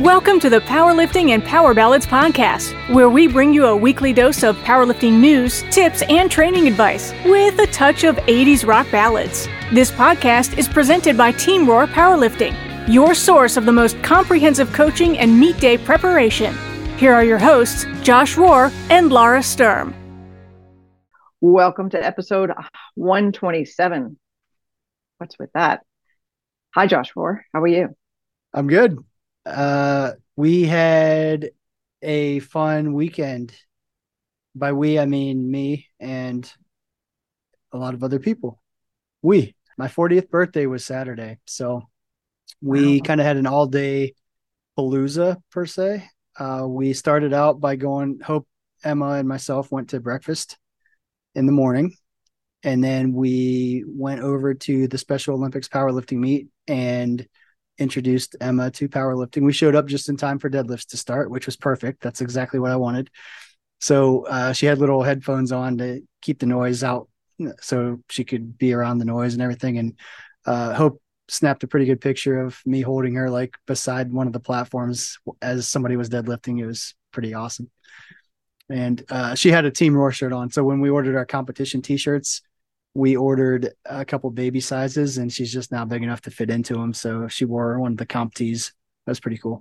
Welcome to the Powerlifting and Power Ballads podcast, where we bring you a weekly dose of powerlifting news, tips, and training advice with a touch of 80s rock ballads. This podcast is presented by Team Roar Powerlifting, your source of the most comprehensive coaching and meet day preparation. Here are your hosts, Josh Rohr and Laura Sturm. Welcome to episode 127. What's with that? Hi, Josh Rohr. How are you? I'm good. Uh, we had a fun weekend. By we, I mean me and a lot of other people. We, my 40th birthday was Saturday. So we wow. kind of had an all day palooza per se. Uh, we started out by going, Hope, Emma, and myself went to breakfast in the morning. And then we went over to the Special Olympics powerlifting meet and introduced Emma to powerlifting. We showed up just in time for deadlifts to start, which was perfect. That's exactly what I wanted. So uh, she had little headphones on to keep the noise out, so she could be around the noise and everything. And uh, Hope snapped a pretty good picture of me holding her like beside one of the platforms as somebody was deadlifting. It was pretty awesome. And uh, she had a Team Roar shirt on. So when we ordered our competition T-shirts, we ordered a couple baby sizes and she's just now big enough to fit into them. So she wore one of the comp tees. That was pretty cool.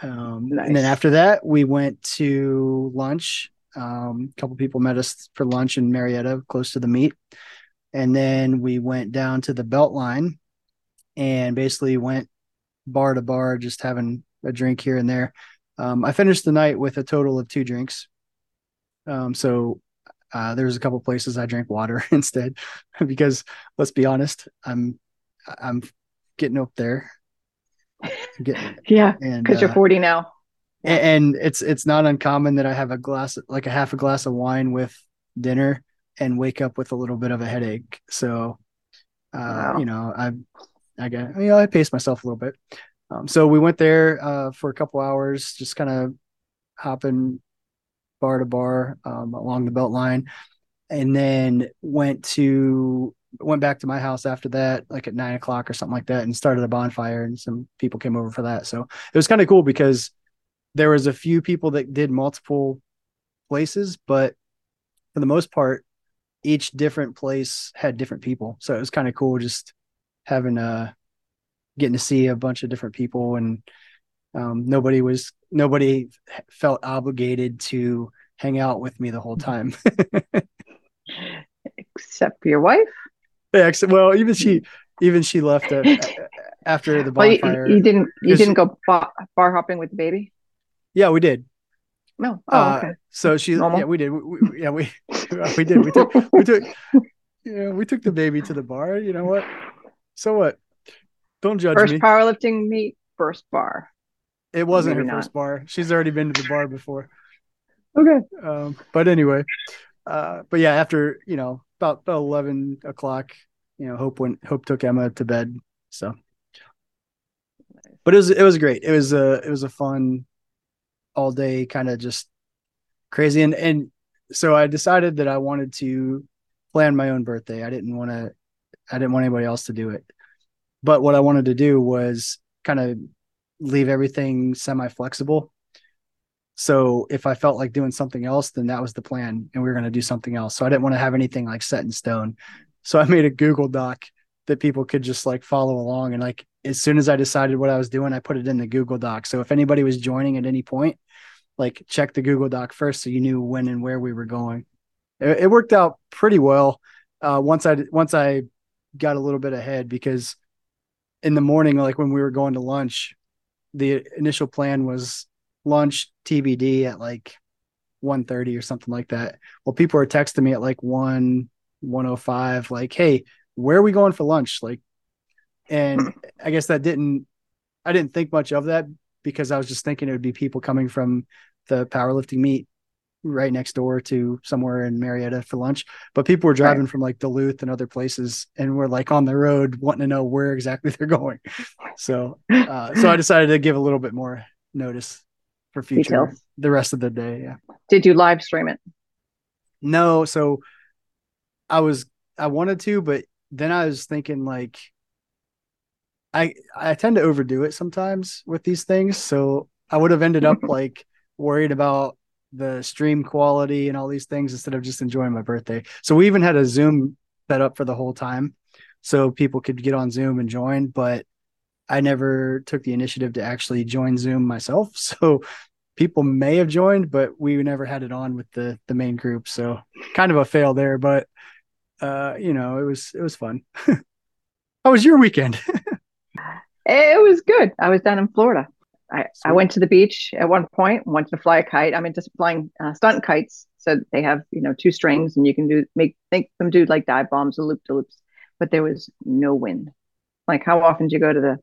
Um, nice. And then after that, we went to lunch. Um, a couple people met us for lunch in Marietta, close to the meet. And then we went down to the Beltline and basically went bar to bar, just having a drink here and there. Um, I finished the night with a total of two drinks. Um, so uh, there was a couple places I drank water instead because let's be honest, I'm I'm getting up there. Getting, yeah, because uh, you're 40 now. And, it's it's not uncommon that I have a glass like a half a glass of wine with dinner and wake up with a little bit of a headache. So, uh, wow. you know, I I get you know I paced myself a little bit. Um, so we went there uh, for a couple hours, just kind of hopping bar to bar um, along the Beltline and then went to went back to my house after that like at nine o'clock or something like that and started a bonfire and some people came over for that. So it was kind of cool because there was a few people that did multiple places but for the most part each different place had different people. So it was kind of cool just having uh getting to see a bunch of different people and um, nobody was nobody felt obligated to hang out with me the whole time. Except your wife. Yeah, well, even she, even she left after the bonfire. Well, you, you, didn't, you didn't go bar, bar, hopping with the baby. Yeah, we did. No, oh, uh, so she, Normal. yeah, we did. We, we, yeah, we, we did. We took, we took, yeah, we took the baby to the bar. You know what? So what? Don't judge first me. First powerlifting meet, first bar. It wasn't Maybe her not. first bar. She's already been to the bar before. Okay. Um, but anyway, uh, but yeah, after you know about, about eleven o'clock, you know, Hope went Hope took Emma to bed. So, but it was it was great. It was a it was a fun all day kind of just crazy and and so I decided that I wanted to plan my own birthday. I didn't want to I didn't want anybody else to do it. But what I wanted to do was kind of leave everything semi flexible. So if I felt like doing something else, then that was the plan, and we were going to do something else. So I didn't want to have anything like set in stone. So I made a Google Doc that people could just like follow along. And like as soon as I decided what I was doing, I put it in the Google Doc. So if anybody was joining at any point, like check the Google Doc first, so you knew when and where we were going. It, worked out pretty well. Uh, once I once I got a little bit ahead because in the morning, like when we were going to lunch, the initial plan was lunch TBD at like 1.30 or something like that. Well, people are texting me at like 1 105, like, hey, where are we going for lunch? Like, and hmm. I guess that didn't I didn't think much of that because I was just thinking it would be people coming from the powerlifting meet right next door to somewhere in Marietta for lunch. But people were driving right. from like Duluth and other places and were like on the road wanting to know where exactly they're going. So uh, so I decided to give a little bit more notice for future Details. the rest of the day. Yeah. Did you live stream it? No. So I was I wanted to, but then I was thinking like I I tend to overdo it sometimes with these things. So I would have ended up like worried about the stream quality and all these things instead of just enjoying my birthday. So we even had a Zoom set up for the whole time so people could get on Zoom and join, but I never took the initiative to actually join Zoom myself. So people may have joined, but we never had it on with the the main group. So kind of a fail there, but uh, you know, it was it was fun. How was your weekend? it was good. I was down in Florida. I, I went to the beach at one point, wanted to fly a kite. I'm into flying uh, stunt kites. So they have, you know, two strings and you can do make make them do like dive bombs and loop to loops. But there was no wind. Like how often do you go to the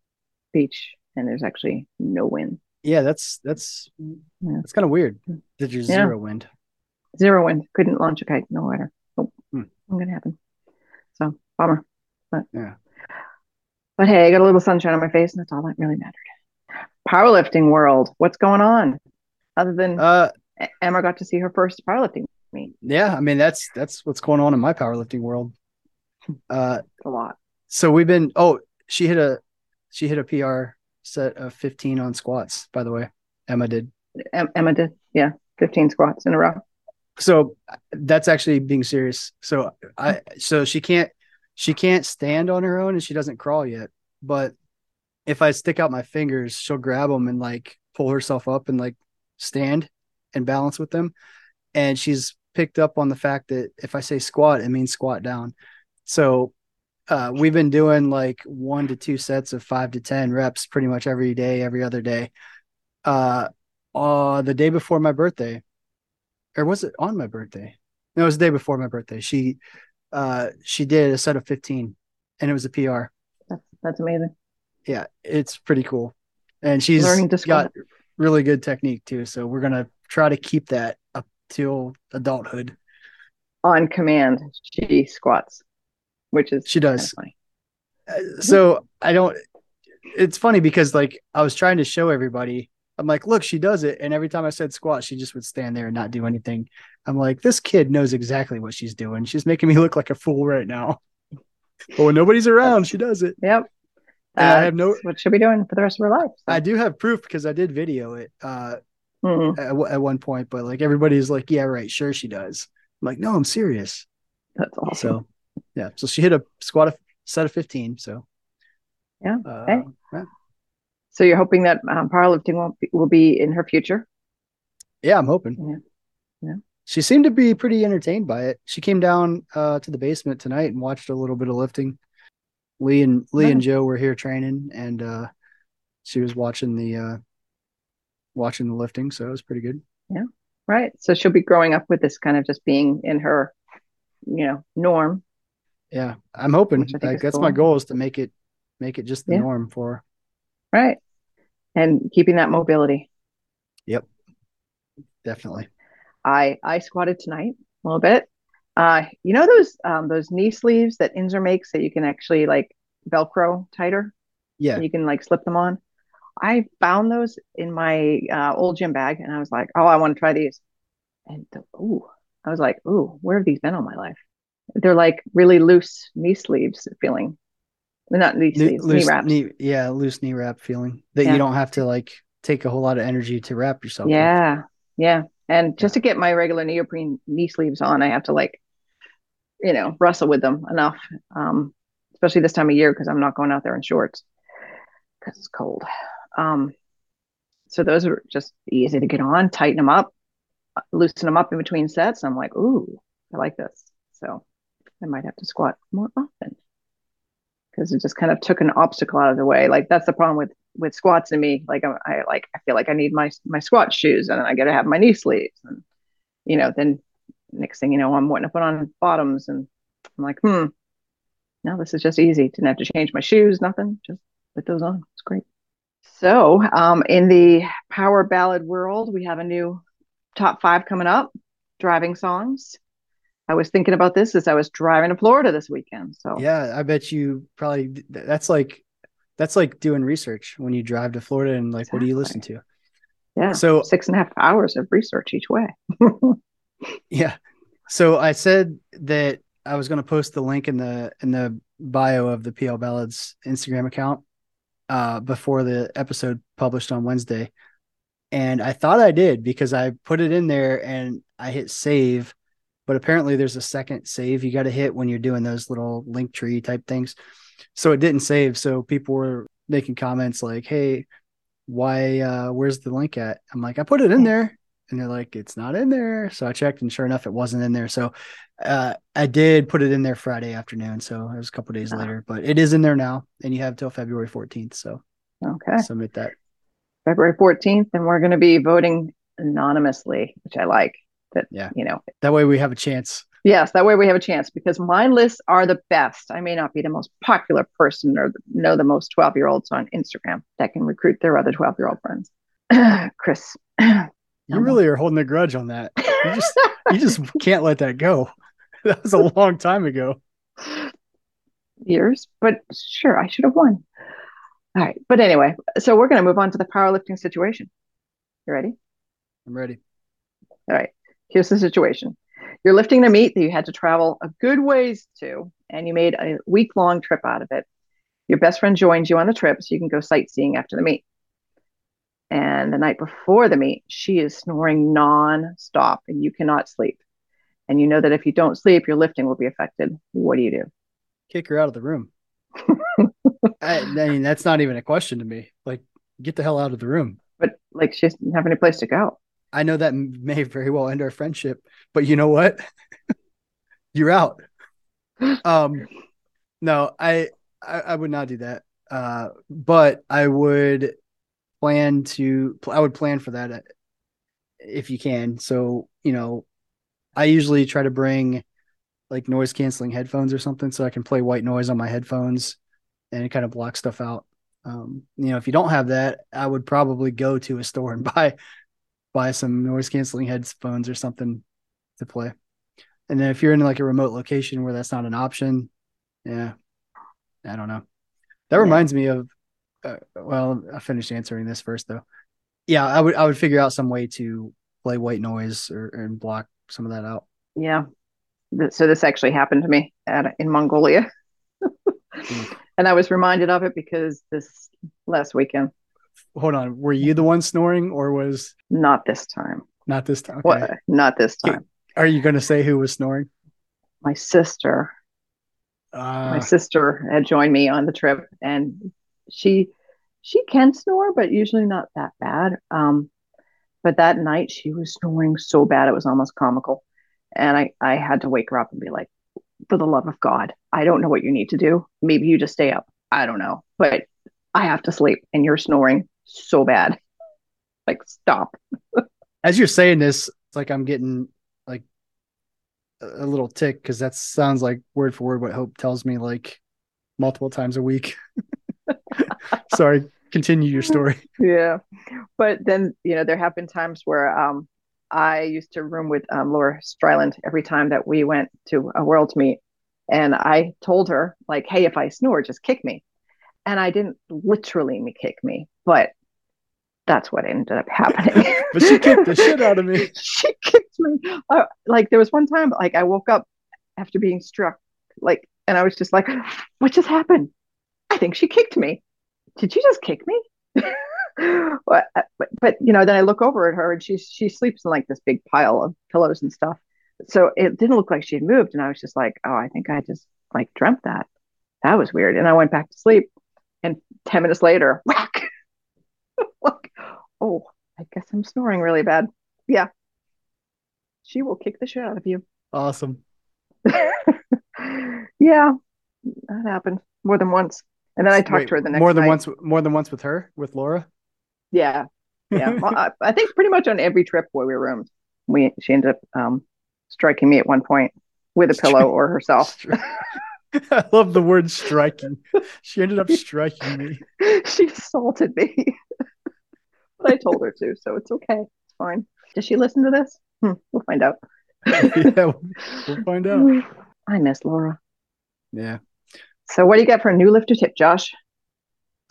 beach and there's actually no wind? Yeah, that's that's yeah. that's kind of weird. Did you zero yeah. wind? Zero wind. Couldn't launch a kite. No water. Oh, hmm. not gonna happen. So bummer. But yeah. But hey, I got a little sunshine on my face, and that's all that really mattered. Powerlifting world, what's going on? Other than uh, Emma got to see her first powerlifting meet. Yeah, I mean that's that's what's going on in my powerlifting world. Uh, a lot. So we've been. Oh, she hit a she hit a PR set of 15 on squats, by the way. Emma did. Emma did. Yeah. 15 squats in a row. So that's actually being serious. So I, so she can't, she can't stand on her own and she doesn't crawl yet. But if I stick out my fingers, she'll grab them and like pull herself up and like stand and balance with them. And she's picked up on the fact that if I say squat, it means squat down. So uh, we've been doing like one to two sets of five to 10 reps pretty much every day, every other day. Uh, uh, the day before my birthday, or was it on my birthday? No, it was the day before my birthday. She, uh, she did a set of 15 and it was a PR. That's, that's amazing. Yeah, it's pretty cool. And she's Learning to got really good technique too. So we're going to try to keep that up till adulthood. On command, she squats which is she does. Uh, so I don't. It's funny because like I was trying to show everybody. I'm like, look, she does it, and every time I said squat, she just would stand there and not do anything. I'm like, this kid knows exactly what she's doing. She's making me look like a fool right now. But when nobody's around, she does it. Yep. I have no what she'll be doing for the rest of her life. So. I do have proof because I did video it uh, mm-hmm. at, at, one point, but like everybody's like, yeah, right, sure she does. I'm like, no, I'm serious. That's awesome. So yeah. So she hit a squat of set of 15. So yeah. Uh, okay. Yeah. So you're hoping that um, powerlifting will be, will be in her future? Yeah, I'm hoping. Yeah. Yeah. She seemed to be pretty entertained by it. She came down uh, to the basement tonight and watched a little bit of lifting. Lee and Lee nice. and Joe were here training, and uh, she was watching the uh, watching the lifting, so it was pretty good. Yeah, right. So she'll be growing up with this kind of just being in her, you know, norm yeah, I'm hoping like that's cool. my goal is to make it make it just the yeah. norm for right and keeping that mobility. Yep, definitely. I I squatted tonight a little bit. Uh, you know those um those knee sleeves that Inzer makes that you can actually like Velcro tighter. Yeah, you can like slip them on. I found those in my uh, old gym bag, and I was like, "Oh, I want to try these." And oh, I was like, "Ooh, where have these been all my life?" they're like really loose knee sleeves feeling. They're not knee sleeves, loose, knee wraps. Knee, yeah, loose knee wrap feeling that yeah. you don't have to like take a whole lot of energy to wrap yourself. Yeah, with. yeah. And just to get my regular neoprene knee sleeves on, I have to like, you know, wrestle with them enough. Um, especially this time of year because I'm not going out there in shorts because it's cold. Um, so those are just easy to get on, tighten them up, loosen them up in between sets. I'm like, ooh, I like this. So I might have to squat more often because it just kind of took an obstacle out of the way. Like that's the problem with with squats and me. Like I, I like I feel like I need my my squat shoes and I got to have my knee sleeves and you know then next thing you know I'm wanting to put on bottoms and I'm like hmm now this is just easy didn't have to change my shoes nothing just put those on it's great. So um, in the power ballad world we have a new top five coming up driving songs I was thinking about this as I was driving to Florida this weekend. So yeah, I bet you probably that's like that's like doing research when you drive to Florida and like exactly. what do you listen to? Yeah. So six and a half hours of research each way. yeah. So I said that I was going to post the link in the in the bio of the PL Ballads Instagram account uh, before the episode published on Wednesday. And I thought I did because I put it in there and I hit save, but apparently there's a second save you got to hit when you're doing those little link tree type things. So it didn't save. So people were making comments like, "Hey, why? Uh, where's the link at?" I'm like, "I put it in there," and they're like, "It's not in there." So I checked, and sure enough, it wasn't in there. So uh, I did put it in there Friday afternoon. So it was a couple days later, but it is in there now, and you have till February 14th. So Okay. submit that. February 14th, and we're going to be voting anonymously, which I like. That, Yeah. you know, That way we have a chance. yes, that way we have a chance because my lists are the best. I may not be the most popular person or know the most 12 year olds on Instagram that can recruit their other 12 year old friends. Chris, You really are holding a grudge on that. You just you just can't let that go. That was a long time ago. years, but sure, I should have won. All right. But anyway, so we're going to move on to the powerlifting situation. You ready? I'm ready. All right. Here's the situation. You're lifting a meet that you had to travel a good ways to, and you made a week long trip out of it. Your best friend joins you on the trip so you can go sightseeing after the meet. And the night before the meet, she is snoring non-stop and you cannot sleep. And you know that if you don't sleep, your lifting will be affected. What do you do? Kick her out of the room. I, I mean, that's not even a question to me. Like, get the hell out of the room. But like she doesn't have any place to go. I know that may very well end our friendship, but you know what? You're out. Um, no, I, I I would not do that. Uh, but I would plan to. I would plan for that uh, if you can. So you know, I usually try to bring like noise canceling headphones or something so I can play white noise on my headphones and it kind of blocks stuff out. Um, you know, if you don't have that, I would probably go to a store and buy buy some noise canceling headphones or something to play. And then if you're in like a remote location where that's not an option, yeah, I don't know. That Yeah. reminds me of, uh, well, I finished answering this first though. Yeah, I would I would figure out some way to play white noise or and block some of that out. Yeah. So this actually happened to me at, in Mongolia. and I was reminded of it because this last weekend, Hold on, were you the one snoring or was not this time. not this time? Okay. What? Not this time. Are you going to say who was snoring? My sister, Uh, my sister had joined me on the trip and she, she can snore, but usually not that bad. Um, but that night she was snoring so bad it was almost comical. And I, I had to wake her up and be like, for the love of God, I don't know what you need to do. Maybe you just stay up. I don't know. But I have to sleep and you're snoring so bad. Like, stop. as you're saying this, it's like I'm getting like a little tick because that sounds like word for word what Hope tells me like multiple times a week. Sorry, continue your story. Yeah. But then, you know, there have been times where um, I used to room with um, Laura Stryland every time that we went to a world meet. And I told her, like, hey, if I snore, just kick me. And I didn't literally me kick me, but that's what ended up happening. But she kicked the shit out of me. she kicked me. Uh, like there was one time, like I woke up after being struck, like, and I was just like, "What just happened?" I think she kicked me. Did you just kick me? but, uh, but but you know, then I look over at her and she she sleeps in like this big pile of pillows and stuff. So it didn't look like she had moved, and I was just like, "Oh, I think I just like dreamt that." That was weird, and I went back to sleep. And ten minutes later, whack! like, oh, I guess I'm snoring really bad. Yeah. She will kick the shit out of you. Awesome. yeah, that happened more than once. And then I talked Wait, to her the next more than night. once. More than once with her, with Laura. Yeah. Yeah. Well, I, I think pretty much on every trip where we roomed, we she ended up um, striking me at one point with a pillow or herself. I love the word striking. She ended up striking me. she assaulted me. but I told her to, so it's okay. It's fine. Does she listen to this? Hmm, we'll find out. yeah, we'll, we'll find out. I miss Laura. Yeah. So what do you got for a new lifter tip, Josh?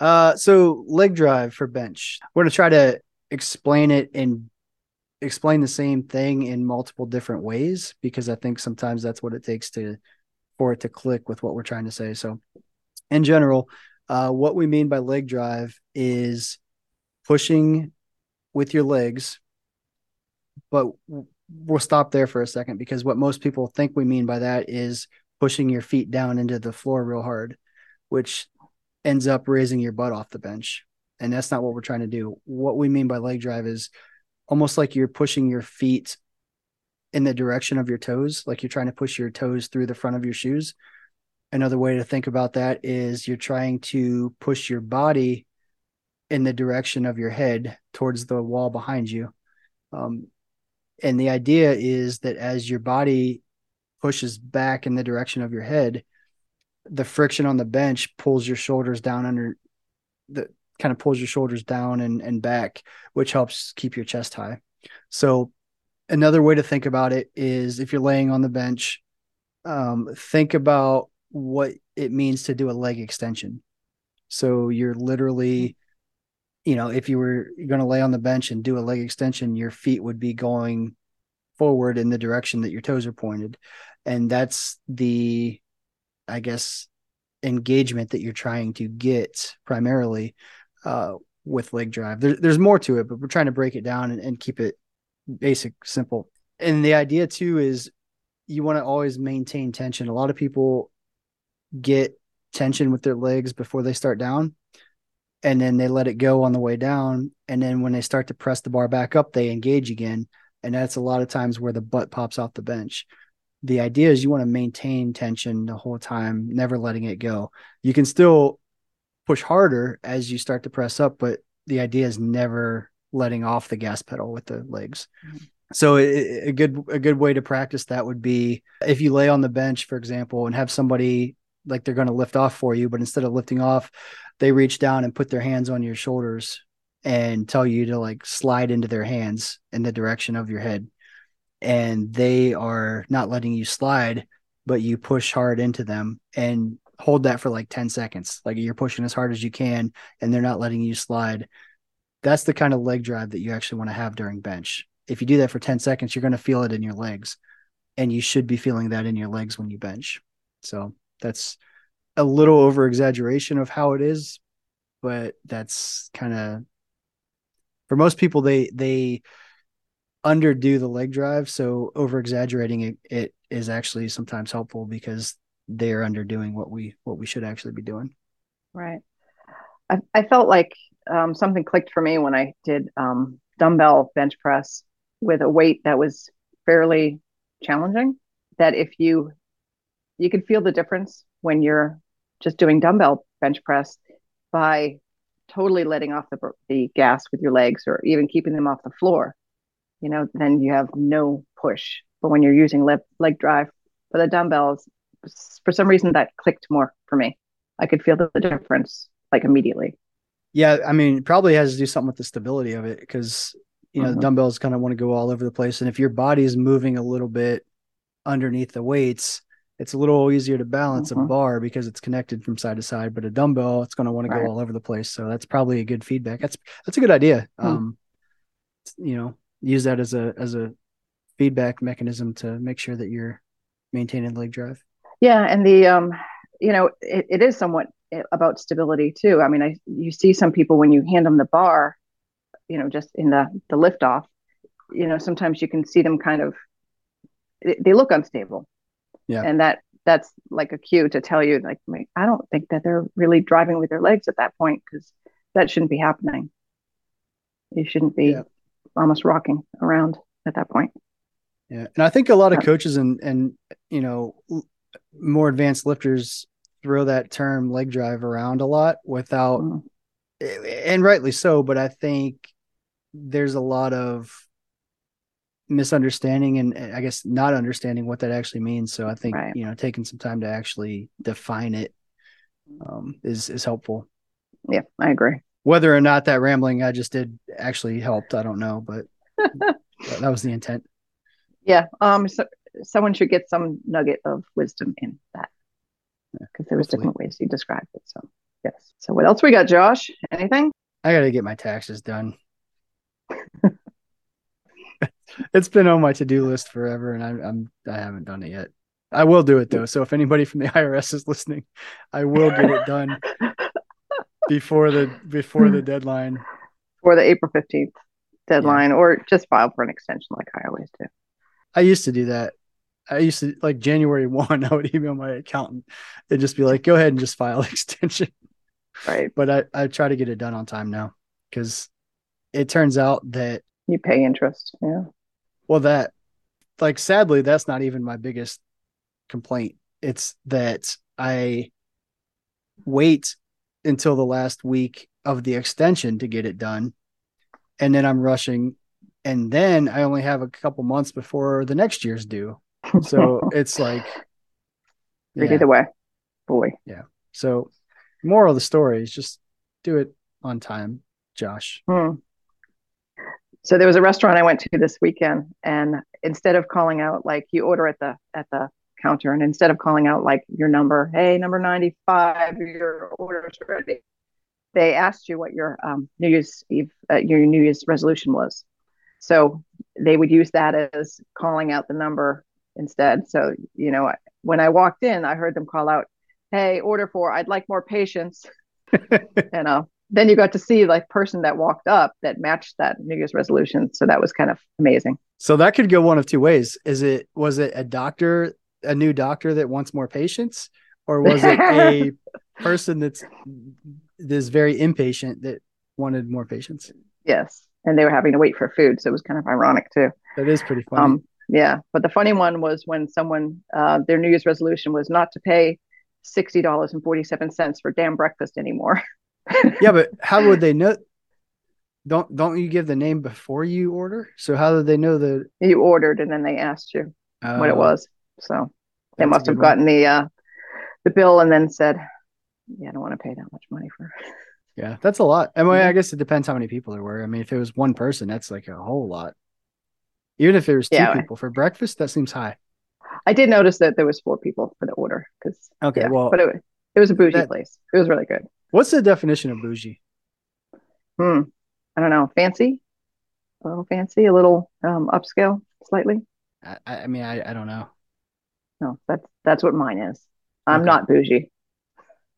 Uh, so leg drive for bench. We're gonna try to explain it and explain the same thing in multiple different ways because I think sometimes that's what it takes to for it to click with what we're trying to say. So, in general, Uh, what we mean by leg drive is pushing with your legs, but we'll stop there for a second because what most people think we mean by that is pushing your feet down into the floor real hard, which ends up raising your butt off the bench. And that's not what we're trying to do. What we mean by leg drive is almost like you're pushing your feet in the direction of your toes, like you're trying to push your toes through the front of your shoes. Another way to think about that is you're trying to push your body in the direction of your head towards the wall behind you. Um, and the idea is that as your body pushes back in the direction of your head, the friction on the bench pulls your shoulders down under the kind of pulls your shoulders down and, and back, which helps keep your chest high. So another way to think about it is if you're laying on the bench, um, think about what it means to do a leg extension. So you're literally, you know, if you were going to lay on the bench and do a leg extension, your feet would be going forward in the direction that your toes are pointed. And that's the, I guess, engagement that you're trying to get primarily uh, with leg drive. There, there's more to it, but we're trying to break it down and, and keep it basic, simple. And the idea too is you want to always maintain tension. A lot of people get tension with their legs before they start down and then they let it go on the way down and then when they start to press the bar back up they engage again and that's a lot of times where the butt pops off the bench the idea is you want to maintain tension the whole time never letting it go you can still push harder as you start to press up but the idea is never letting off the gas pedal with the legs. Mm-hmm. So a good a good way to practice that would be if you lay on the bench, for example, and have somebody like they're going to lift off for you, but instead of lifting off, they reach down and put their hands on your shoulders and tell you to like slide into their hands in the direction of your head. And they are not letting you slide, but you push hard into them and hold that for like 10 seconds. Like you're pushing as hard as you can and they're not letting you slide that's the kind of leg drive that you actually want to have during bench. If you do that for 10 seconds, you're going to feel it in your legs. And you should be feeling that in your legs when you bench. So that's a little over exaggeration of how it is, but that's kind of for most people they they underdo the leg drive. So over exaggerating it, it is actually sometimes helpful because they're underdoing what we what we should actually be doing. Right. I, I felt like um, something clicked for me when I did um, dumbbell bench press with a weight that was fairly challenging. That if you you could feel the difference when you're just doing dumbbell bench press by totally letting off the, the gas with your legs or even keeping them off the floor you know then you have no push. But when you're using leg, leg drive for the dumbbells for some reason that clicked more for me. I could feel the difference like immediately. Yeah, I mean, probably has to do something with the stability of it because you know the uh-huh. dumbbells kind of want to go all over the place, and if your body is moving a little bit underneath the weights, it's a little easier to balance uh-huh. a bar because it's connected from side to side. But a dumbbell, it's going to want to go all over the place. So that's probably a good feedback. That's that's a good idea. Hmm. Um, you know, use that as a as a feedback mechanism to make sure that you're maintaining leg drive. Yeah, and the um, you know, it, it is somewhat about stability too. I mean, I you see some people when you hand them the bar, you know, just in the the lift off, you know, sometimes you can see them kind of they look unstable. Yeah. And that that's like a cue to tell you like I don't think that they're really driving with their legs at that point because that shouldn't be happening. You shouldn't be yeah. almost rocking around at that point. Yeah. And I think a lot of coaches and and you know more advanced lifters throw that term leg drive around a lot without mm. and rightly so but i think there's a lot of misunderstanding and i guess not understanding what that actually means so i think right. you know taking some time to actually define it um, is is helpful yeah i agree whether or not that rambling i just did actually helped i don't know but that was the intent yeah um so someone should get some nugget of wisdom in that because there was Hopefully. different ways you described it. So yes. So what else we got, Josh? Anything? I got to get my taxes done. it's been on my to-do list forever, and I'm, I'm I haven't done it yet. I will do it though. So if anybody from the IRS is listening, I will get it done. before the before the deadline. or the April 15th deadline, or just file for an extension like I always do. I used to do that. I used to like January one. I would email my accountant and just be like, "Go ahead and just file extension." Right. But I I try to get it done on time now because it turns out that You pay interest. Yeah. Well that like sadly that's not even my biggest complaint. It's that I wait until the last week of the extension to get it done, and then I'm rushing, and then I only have a couple months before the next year's due. So it's like, Read yeah. either way. Boy. Yeah. So, moral of the story is just do it on time, Josh. Hmm. So there was a restaurant I went to this weekend, and instead of calling out like you order at the at the counter, and instead of calling out like your number, hey, number ninety five, your order's ready, they asked you what your um, New Year's Eve, uh, your New Year's resolution was. So they would use that as calling out the number instead. So you know, when I walked in, I heard them call out, "Hey, order for I'd like more patience," and uh, then you got to see like person that walked up that matched that New Year's resolution. So that was kind of amazing. So that could go one of two ways. Is it was it a doctor, a new doctor that wants more patients, or was it a person that's this very impatient that wanted more patients? Yes, and they were having to wait for food, so it was kind of ironic too. That is pretty funny. Um, yeah, but the funny one was when someone uh, their New Year's resolution was not to pay sixty dollars and forty seven cents for damn breakfast anymore. yeah, but how would they know? Don't don't you give the name before you order? So how did they know that You ordered, and then they asked you what it uh, was. So they must have good one. gotten the uh, the bill and then said, "Yeah, I don't want to pay that much money for." Yeah, that's a lot. I mean, Yeah. I guess it depends how many people there were. I mean, if it was one person, that's like a whole lot. Even if there was two Yeah. people for breakfast, that seems high. I did notice that there was four people for the order because Okay, yeah, well, but it, it was a bougie that- place. It was really good. What's the definition of bougie? Hmm. I don't know, fancy, a little fancy, a little um, upscale, slightly. I, I mean, I, I don't know. No, that's that's what mine is. I'm Okay. not bougie.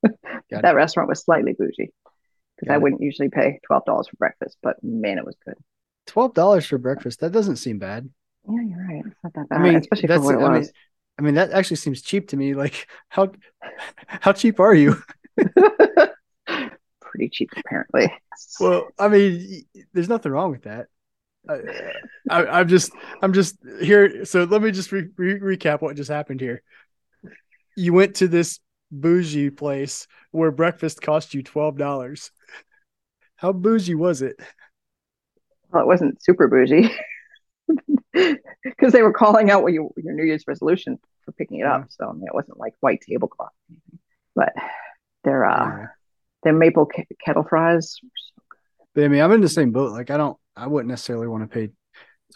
That restaurant was slightly bougie because I it. wouldn't usually pay twelve dollars for breakfast, but man, it was good. Twelve dollars for breakfast. That doesn't seem bad. Yeah, you're right. It's not that I bad, mean, especially for what it I mean. I mean, that actually seems cheap to me. Like, how how cheap are you? Pretty cheap, apparently. Well, I mean, there's nothing wrong with that. I, I, I'm just, I'm just here. So let me just re- re- recap what just happened here. You went to this bougie place where breakfast cost you twelve dollars. How bougie was it? well, it wasn't super bougie because they were calling out what you, your New Year's resolution for picking it up. So I mean, it wasn't like white tablecloth, but their uh, Anyway. Their maple ke- kettle fries. But I mean, I'm in the same boat. Like, I don't, I wouldn't necessarily want to pay.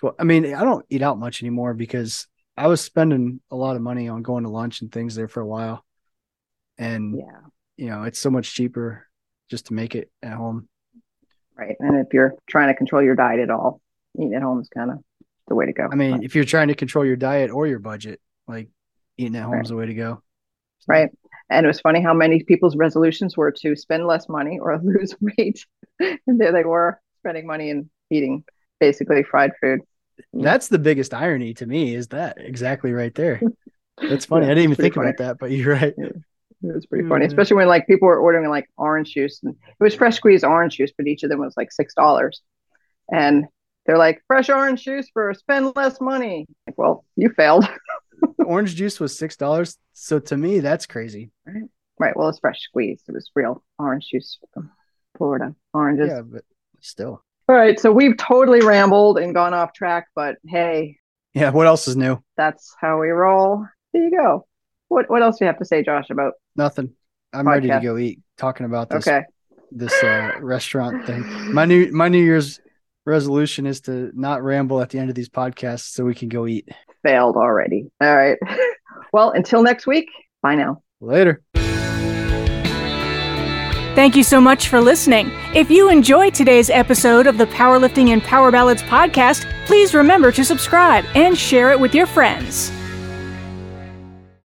Well, I mean, I don't eat out much anymore because I was spending a lot of money on going to lunch and things there for a while, and. Yeah, you know, it's so much cheaper just to make it at home. right. And if you're trying to control your diet at all, eating at home is kind of the way to go. I mean, But- if you're trying to control your diet or your budget, like eating at home Right. is the way to go. right. And it was funny how many people's resolutions were to spend less money or lose weight, and there they were spending money and eating basically fried food. That's the biggest irony to me is that exactly right there. That's funny. Yeah, I didn't even it's pretty think about that, but you're right. It was pretty funny, Mhm. especially when like people were ordering like orange juice, and it was fresh squeezed orange juice, but each of them was like six dollars, and they're like fresh orange juice for spend less money. Like, well, you failed, Orange juice was six dollars. So to me, that's crazy. Right? Well, it's fresh squeezed. It was real orange juice from Florida oranges. Yeah, but still. All right, so we've totally rambled and gone off track, but hey, Yeah. What else is new? that's how we roll. There you go. What what else do you have to say, Josh, about Nothing. I'm ready to go eat. Talking about this okay? this uh, restaurant thing. My new my New Year's resolution is to not ramble at the end of these podcasts so we can go eat. Failed already. All right. Well, until next week. Bye now. Later. Thank you so much for listening. If you enjoyed today's episode of the Powerlifting and Power Ballads podcast, please remember to subscribe and share it with your friends.